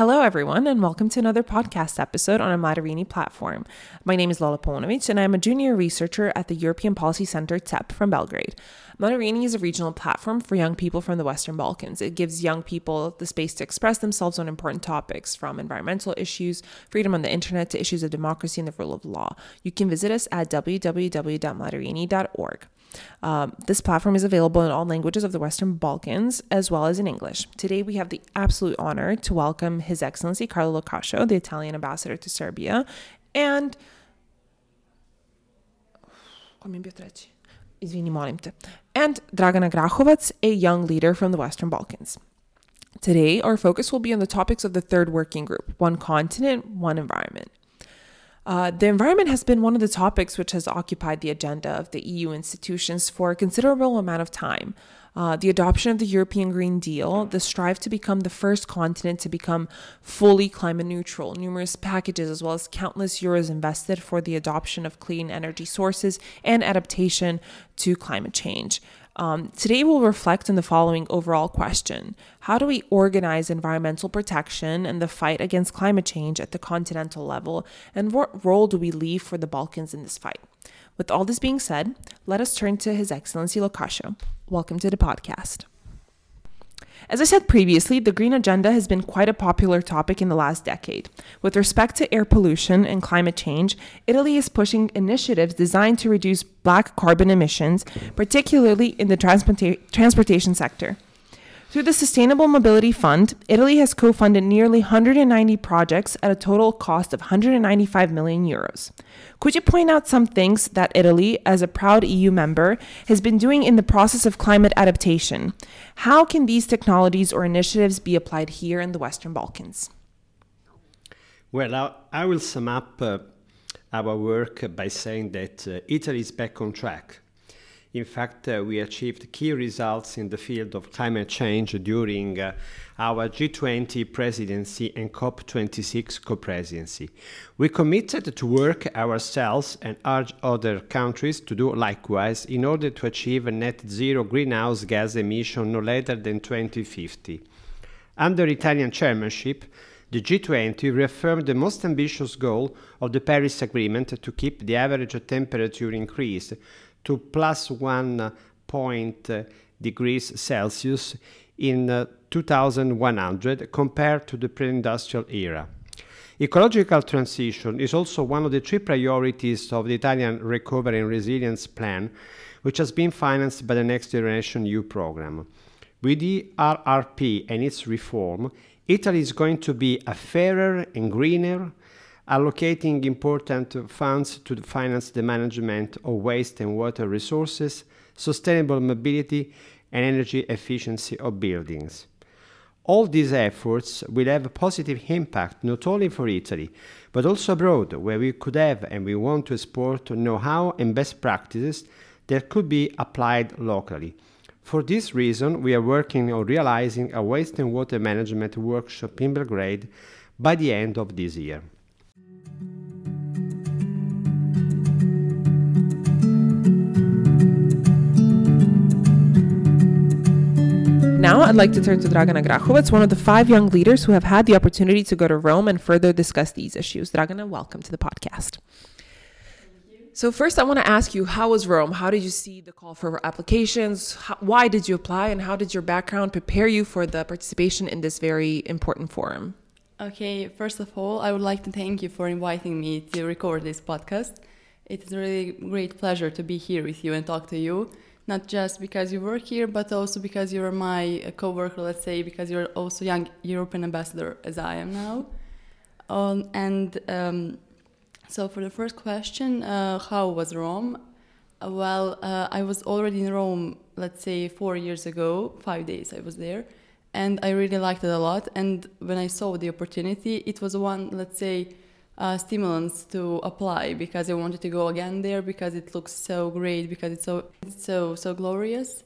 Hello, everyone, and welcome to another podcast episode on a Madarini platform. My name is Lola Ponovic, and I'm a junior researcher at the European Policy Center CEP from Belgrade. Madarini is a regional platform for young people from the Western Balkans. It gives young people the space to express themselves on important topics from environmental issues, freedom on the internet, to issues of democracy and the rule of law. You can visit us at www.madarini.org. Um, this platform is available in all languages of the Western Balkans as well as in English. Today, we have the absolute honor to welcome His Excellency Carlo Lo Cascio, the Italian ambassador to Serbia, and and Dragana Grahovac, a young leader from the Western Balkans. Today, our focus will be on the topics of the third working group one continent, one environment. Uh, the environment has been one of the topics which has occupied the agenda of the EU institutions for a considerable amount of time. Uh, the adoption of the European Green Deal, the strive to become the first continent to become fully climate neutral, numerous packages, as well as countless euros invested for the adoption of clean energy sources and adaptation to climate change. Um, today, we'll reflect on the following overall question How do we organize environmental protection and the fight against climate change at the continental level? And what role do we leave for the Balkans in this fight? With all this being said, let us turn to His Excellency Lo Cascio. Welcome to the podcast. As I said previously, the green agenda has been quite a popular topic in the last decade. With respect to air pollution and climate change, Italy is pushing initiatives designed to reduce black carbon emissions, particularly in the transporta- transportation sector. Through the Sustainable Mobility Fund, Italy has co funded nearly 190 projects at a total cost of 195 million euros. Could you point out some things that Italy, as a proud EU member, has been doing in the process of climate adaptation? How can these technologies or initiatives be applied here in the Western Balkans? Well, I will sum up uh, our work by saying that uh, Italy is back on track in fact, uh, we achieved key results in the field of climate change during uh, our G20 presidency and COP26 co presidency. We committed to work ourselves and urge other countries to do likewise in order to achieve a net zero greenhouse gas emission no later than 2050. Under Italian chairmanship, the G20 reaffirmed the most ambitious goal of the Paris Agreement to keep the average temperature increase to plus one point degrees Celsius in uh, 2100 compared to the pre-industrial era. Ecological transition is also one of the three priorities of the Italian Recovery and Resilience Plan, which has been financed by the Next Generation EU program. With the RRP and its reform, Italy is going to be a fairer and greener, allocating important funds to finance the management of waste and water resources, sustainable mobility, and energy efficiency of buildings. All these efforts will have a positive impact not only for Italy, but also abroad, where we could have and we want to export know how and best practices that could be applied locally. For this reason, we are working on realizing a waste and water management workshop in Belgrade by the end of this year. Now, I'd like to turn to Dragana Grahovac, one of the five young leaders who have had the opportunity to go to Rome and further discuss these issues. Dragana, welcome to the podcast. So, first, I want to ask you how was Rome? How did you see the call for applications? How, why did you apply? And how did your background prepare you for the participation in this very important forum? Okay, first of all, I would like to thank you for inviting me to record this podcast. It's a really great pleasure to be here with you and talk to you not just because you work here, but also because you're my uh, co-worker, let's say, because you're also young European ambassador as I am now. Um, and um, so for the first question, uh, how was Rome? Uh, well, uh, I was already in Rome, let's say four years ago, five days I was there, and I really liked it a lot. And when I saw the opportunity, it was one, let's say, uh, stimulants to apply because I wanted to go again there because it looks so great because it's so it's so so glorious.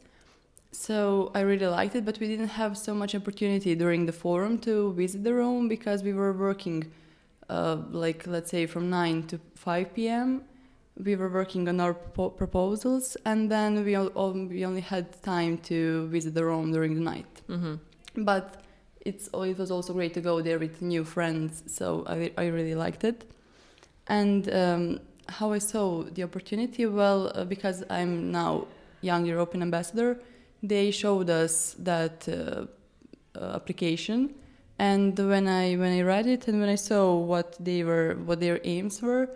So I really liked it, but we didn't have so much opportunity during the forum to visit the Rome because we were working, uh, like let's say from nine to five p.m. We were working on our proposals, and then we all, we only had time to visit the Rome during the night. Mm-hmm. But it's it was also great to go there with new friends. So I I really liked it. And um, how I saw the opportunity, well, uh, because I'm now young European ambassador, they showed us that uh, uh, application and when i when i read it and when i saw what they were what their aims were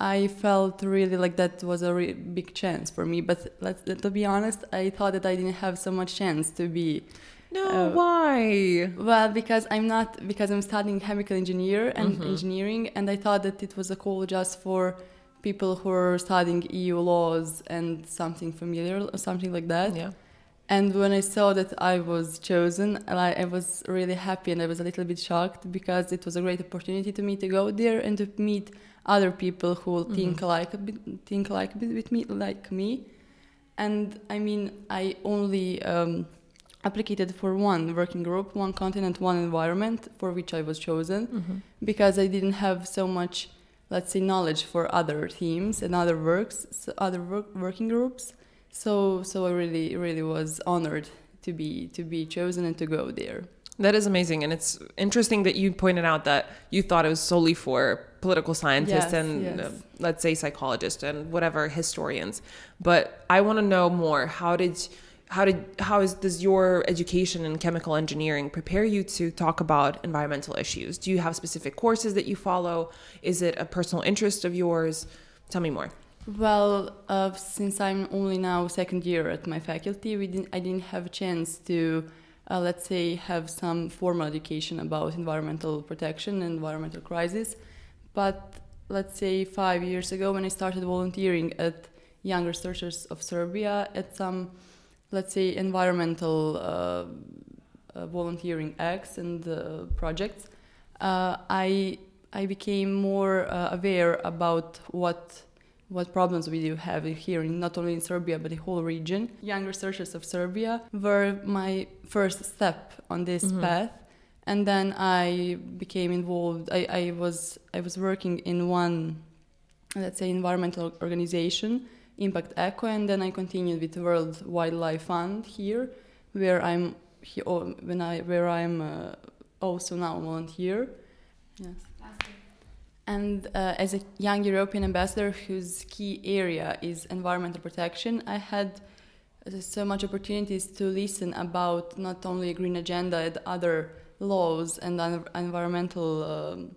i felt really like that was a big chance for me but let's to be honest i thought that i didn't have so much chance to be no uh, why well because i'm not because i'm studying chemical engineer and mm-hmm. engineering and i thought that it was a call just for people who are studying eu laws and something familiar or something like that yeah and when I saw that I was chosen, I, I was really happy and I was a little bit shocked because it was a great opportunity to me to go there and to meet other people who mm-hmm. think like think like with me, like me. And I mean, I only um, applied for one working group, one continent, one environment, for which I was chosen, mm-hmm. because I didn't have so much, let's say, knowledge for other teams and other works, so other work, working groups so so I really really was honored to be to be chosen and to go there. That is amazing, and it's interesting that you pointed out that you thought it was solely for political scientists yes, and yes. Uh, let's say psychologists and whatever historians. But I want to know more. How did how did how is does your education in chemical engineering prepare you to talk about environmental issues? Do you have specific courses that you follow? Is it a personal interest of yours? Tell me more. Well, uh, since I'm only now second year at my faculty, we didn't, I didn't have a chance to, uh, let's say, have some formal education about environmental protection and environmental crisis. But let's say five years ago, when I started volunteering at Young Researchers of Serbia at some, let's say, environmental uh, uh volunteering acts and uh, projects, uh, I I became more aware about what what problems we do have here, in, not only in Serbia but the whole region. Young researchers of Serbia were my first step on this mm-hmm. path, and then I became involved. I, I was I was working in one, let's say, environmental organization, Impact Eco, and then I continued with World Wildlife Fund here, where I'm oh, when I where I'm uh, also now volunteer. Yes. And uh, as a young European ambassador whose key area is environmental protection, I had uh, so much opportunities to listen about not only a green agenda and other laws and environmental um,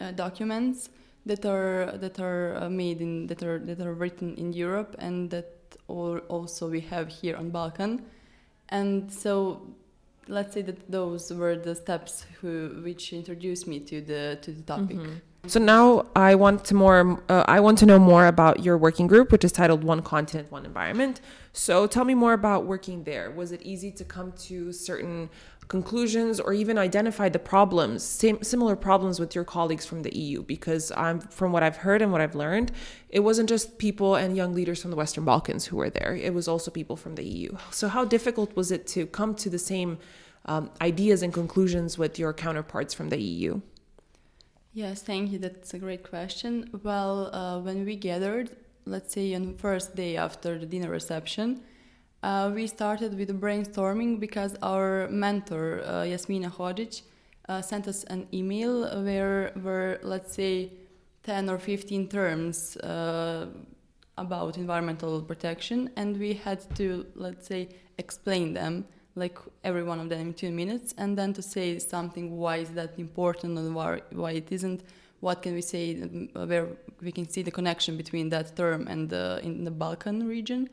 uh, documents that are that are uh, made in that are that are written in Europe and that also we have here on Balkan. And so let's say that those were the steps who, which introduced me to the to the topic. Mm-hmm. So now I want to more. Uh, I want to know more about your working group, which is titled "One Continent, One Environment." So tell me more about working there. Was it easy to come to certain conclusions, or even identify the problems, similar problems with your colleagues from the EU? Because I'm from what I've heard and what I've learned, it wasn't just people and young leaders from the Western Balkans who were there. It was also people from the EU. So how difficult was it to come to the same um, ideas and conclusions with your counterparts from the EU? Yes, thank you. That's a great question. Well, uh, when we gathered, let's say on the first day after the dinner reception, uh, we started with brainstorming because our mentor, uh, Yasmina Hodic uh, sent us an email where were, let's say, 10 or 15 terms uh, about environmental protection, and we had to, let's say, explain them like every one of them in two minutes, and then to say something why is that important and why, why it isn't. What can we say uh, where we can see the connection between that term and the, in the Balkan region?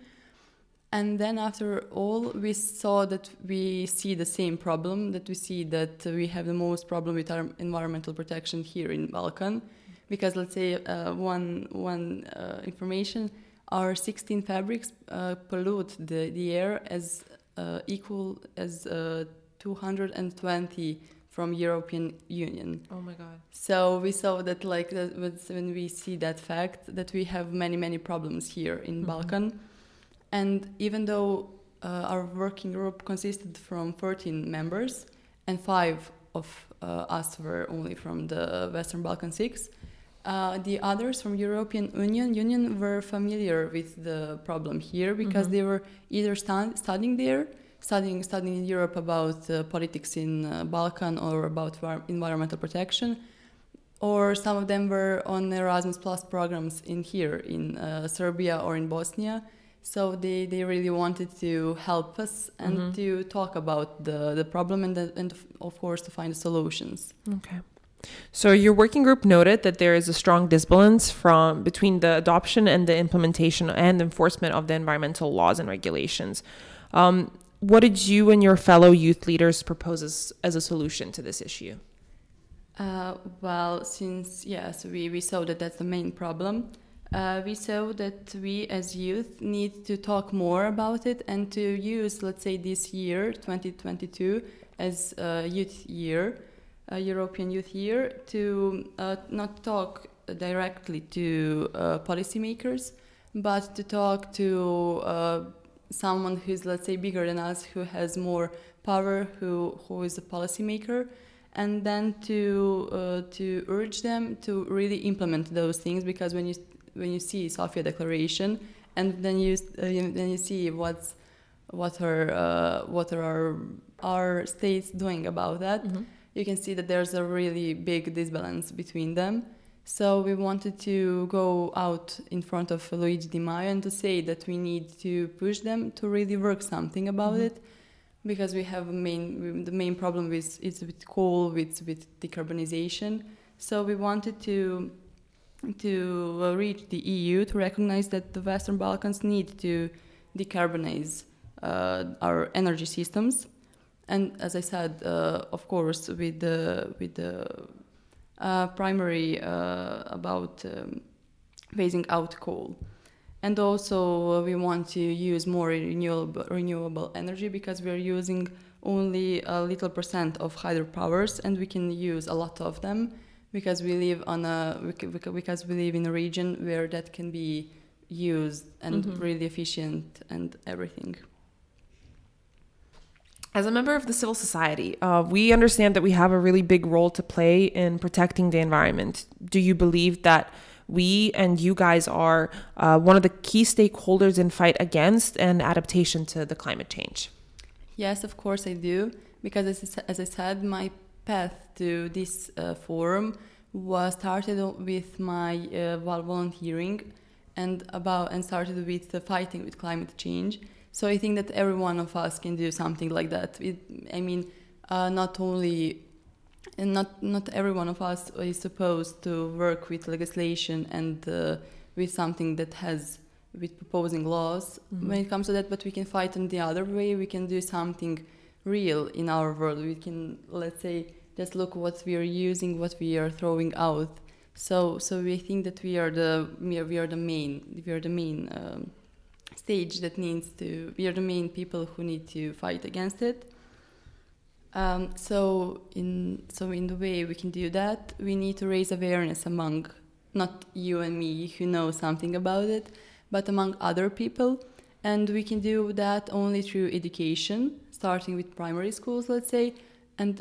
And then after all, we saw that we see the same problem, that we see that we have the most problem with our environmental protection here in Balkan. Because let's say uh, one, one uh, information, our 16 fabrics uh, pollute the, the air as uh, equal as uh, 220 from European Union. Oh my God! So we saw that like that when we see that fact that we have many many problems here in mm-hmm. Balkan, and even though uh, our working group consisted from 13 members and five of uh, us were only from the Western Balkan six. Uh, the others from European Union Union were familiar with the problem here because mm-hmm. they were either stu- studying there, studying studying in Europe about uh, politics in uh, Balkan or about environmental protection, or some of them were on Erasmus Plus programs in here in uh, Serbia or in Bosnia. So they, they really wanted to help us and mm-hmm. to talk about the, the problem and, the, and of course to find the solutions. Okay. So your working group noted that there is a strong disbalance from between the adoption and the implementation and enforcement of the environmental laws and regulations. Um, what did you and your fellow youth leaders propose as, as a solution to this issue? Uh, well, since yes, we, we saw that that's the main problem. Uh, we saw that we as youth need to talk more about it and to use, let's say, this year, 2022, as a youth year a European Youth Year to uh, not talk directly to uh, policymakers, but to talk to uh, someone who's, let's say, bigger than us, who has more power, who, who is a policymaker, and then to, uh, to urge them to really implement those things because when you, when you see Sofia Declaration and then you, uh, then you see what's, what are, uh, what are our, our states doing about that. Mm-hmm you can see that there's a really big disbalance between them. So we wanted to go out in front of Luigi Di Maio and to say that we need to push them to really work something about mm-hmm. it, because we have main the main problem with is with coal, with with decarbonization. So we wanted to to reach the EU to recognize that the Western Balkans need to decarbonize uh, our energy systems. And as I said, uh, of course, with the with the uh, primary uh, about um, phasing out coal, and also uh, we want to use more renewable renewable energy because we are using only a little percent of hydropowers, and we can use a lot of them because we live on a because we live in a region where that can be used and mm-hmm. really efficient and everything. As a member of the civil society, uh, we understand that we have a really big role to play in protecting the environment. Do you believe that we and you guys are uh, one of the key stakeholders in fight against and adaptation to the climate change? Yes, of course I do. Because as, as I said, my path to this uh, forum was started with my uh, volunteering and about and started with fighting with climate change so I think that every one of us can do something like that. It, I mean, uh, not only, and not not every one of us is supposed to work with legislation and uh, with something that has with proposing laws mm-hmm. when it comes to that. But we can fight in the other way. We can do something real in our world. We can let's say just look what we are using, what we are throwing out. So so we think that we are the we are, the main we are the main. Um, stage that needs to we are the main people who need to fight against it um, so in so in the way we can do that we need to raise awareness among not you and me who know something about it but among other people and we can do that only through education starting with primary schools let's say and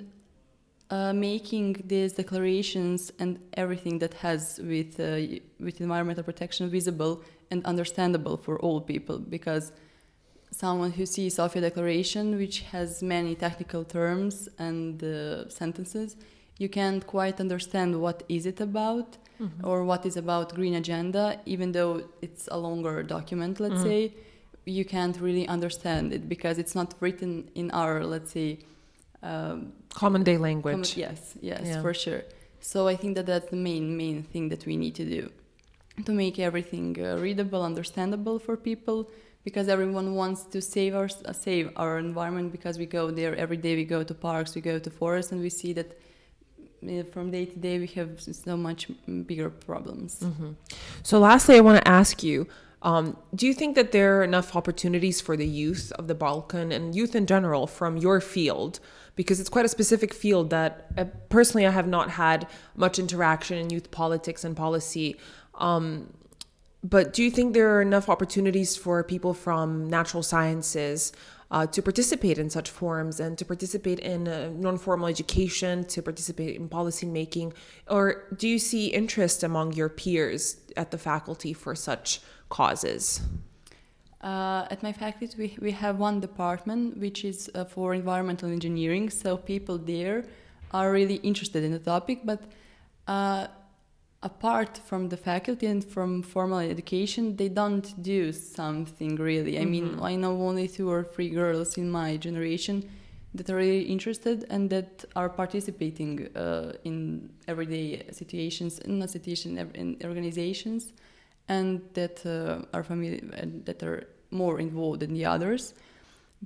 uh, making these declarations and everything that has with uh, with environmental protection visible and understandable for all people because someone who sees Sofia Declaration, which has many technical terms and uh, sentences, you can't quite understand what is it about mm-hmm. or what is about green agenda, even though it's a longer document, let's mm-hmm. say. You can't really understand it because it's not written in our, let's say, um, common day language. Com- yes, yes, yeah. for sure. So I think that that's the main main thing that we need to do to make everything uh, readable, understandable for people because everyone wants to save our uh, save our environment because we go there every day we go to parks we go to forests and we see that uh, from day to day we have so much bigger problems mm-hmm. so lastly i want to ask you um, do you think that there are enough opportunities for the youth of the balkan and youth in general from your field? Because it's quite a specific field that uh, personally i have not had much interaction in youth politics and policy. Um, but do you think there are enough opportunities for people from natural sciences uh, to participate in such forums and to participate in uh, non-formal education, to participate in policy making, or do you see interest among your peers at the faculty for such causes? Uh, at my faculty, we, we have one department which is uh, for environmental engineering. So people there are really interested in the topic, but uh, apart from the faculty and from formal education, they don't do something really. I mean, Mhm. I know only two or three girls in my generation that are really interested and that are participating uh, in everyday situations, not situation, in organizations, and that uh, are and that are more involved than the others.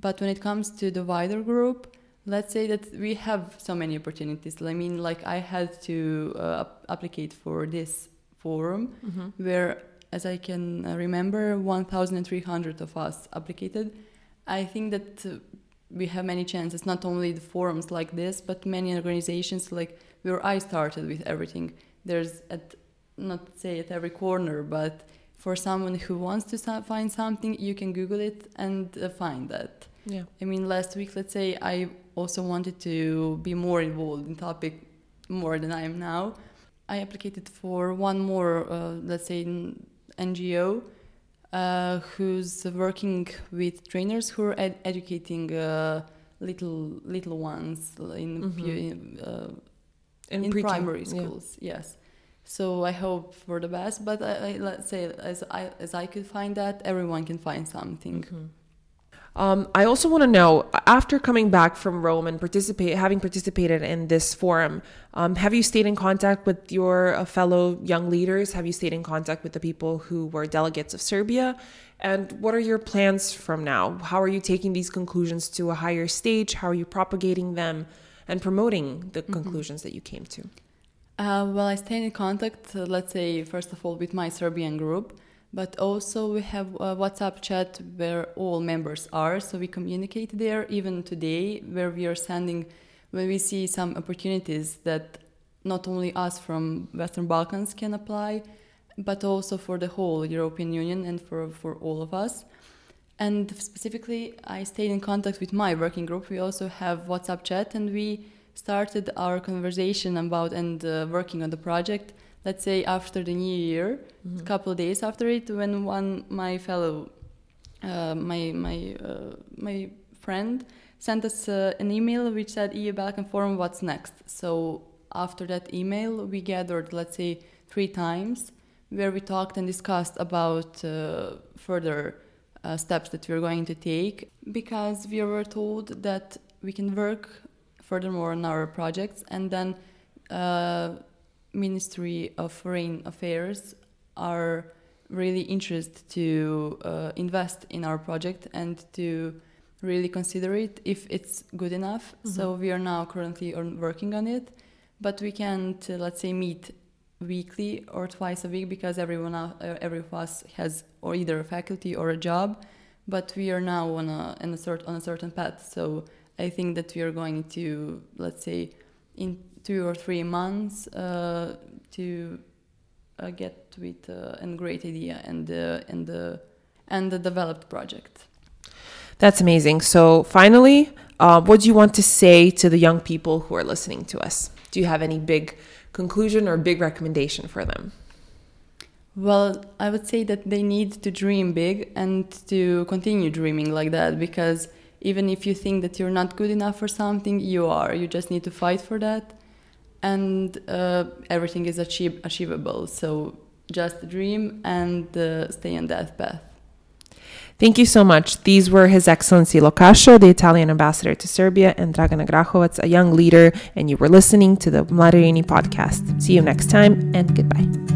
But when it comes to the wider group, let's say that we have so many opportunities. I mean, like I had to uh, ap- applicate for this forum Mm-hmm. where, as I can remember, 1,300 of us applied. I think that uh, we have many chances, not only the forums like this, but many organizations like where I started with everything. There's at not say at every corner, but for someone who wants to find something, you can Google it and uh, find that. Yeah. I mean, last week, let's say, I also wanted to be more involved in topic more than I am now. I applied for one more, uh, let's say, NGO uh, who's working with trainers who are ed- educating uh, little little ones in Mhm. pu- uh, in, preteen, primary yeah. schools. Yes. So I hope for the best, but I, I, let's say as I as I could find that, everyone can find something. Mhm. Um, I also want to know after coming back from Rome and participate, having participated in this forum, um, have you stayed in contact with your uh, fellow young leaders? Have you stayed in contact with the people who were delegates of Serbia? And what are your plans from now? How are you taking these conclusions to a higher stage? How are you propagating them and promoting the conclusions that you came to? Uh, well, I stay in contact, uh, let's say, first of all, with my Serbian group, but also we have a WhatsApp chat where all members are, so we communicate there even today, where we are sending, when we see some opportunities that not only us from Western Balkans can apply, but also for the whole European Union and for, for all of us. And specifically, I stayed in contact with my working group. We also have WhatsApp chat, and we started our conversation about and uh, working on the project. Let's say after the new year, a couple of days after it, when one my fellow, uh, my my uh, my friend sent us uh, an email which said EU Balkan Forum, what's next? So after that email, we gathered, let's say, three times where we talked and discussed about uh, further uh, steps that we're going to take because we were told that we can work furthermore on our projects. And then uh, ministry of foreign affairs are really interested to uh, invest in our project and to really consider it if it's good enough. So we are now currently on working on it but we can't uh, let's say meet weekly or twice a week because everyone uh, every of us has or either a faculty or a job but we are now on a, on a, cert, on a certain path. So i think that we are going to let's say in two or three months uh, to uh, get with uh, a great idea and uh, and the and the developed project That's amazing. So, finally, uh, what do you want to say to the young people who are listening to us? Do you have any big conclusion or big recommendation for them? Well, I would say that they need to dream big and to continue dreaming like that because even if you think that you're not good enough for something, you are. You just need to fight for that, and uh, everything is achieve- achievable. So just dream and uh, stay on that path. Thank you so much. These were His Excellency Lo Cascio, the Italian ambassador to Serbia, and Dragana Grahovac, a young leader, and you were listening to the Mladerini podcast. See you next time, and goodbye.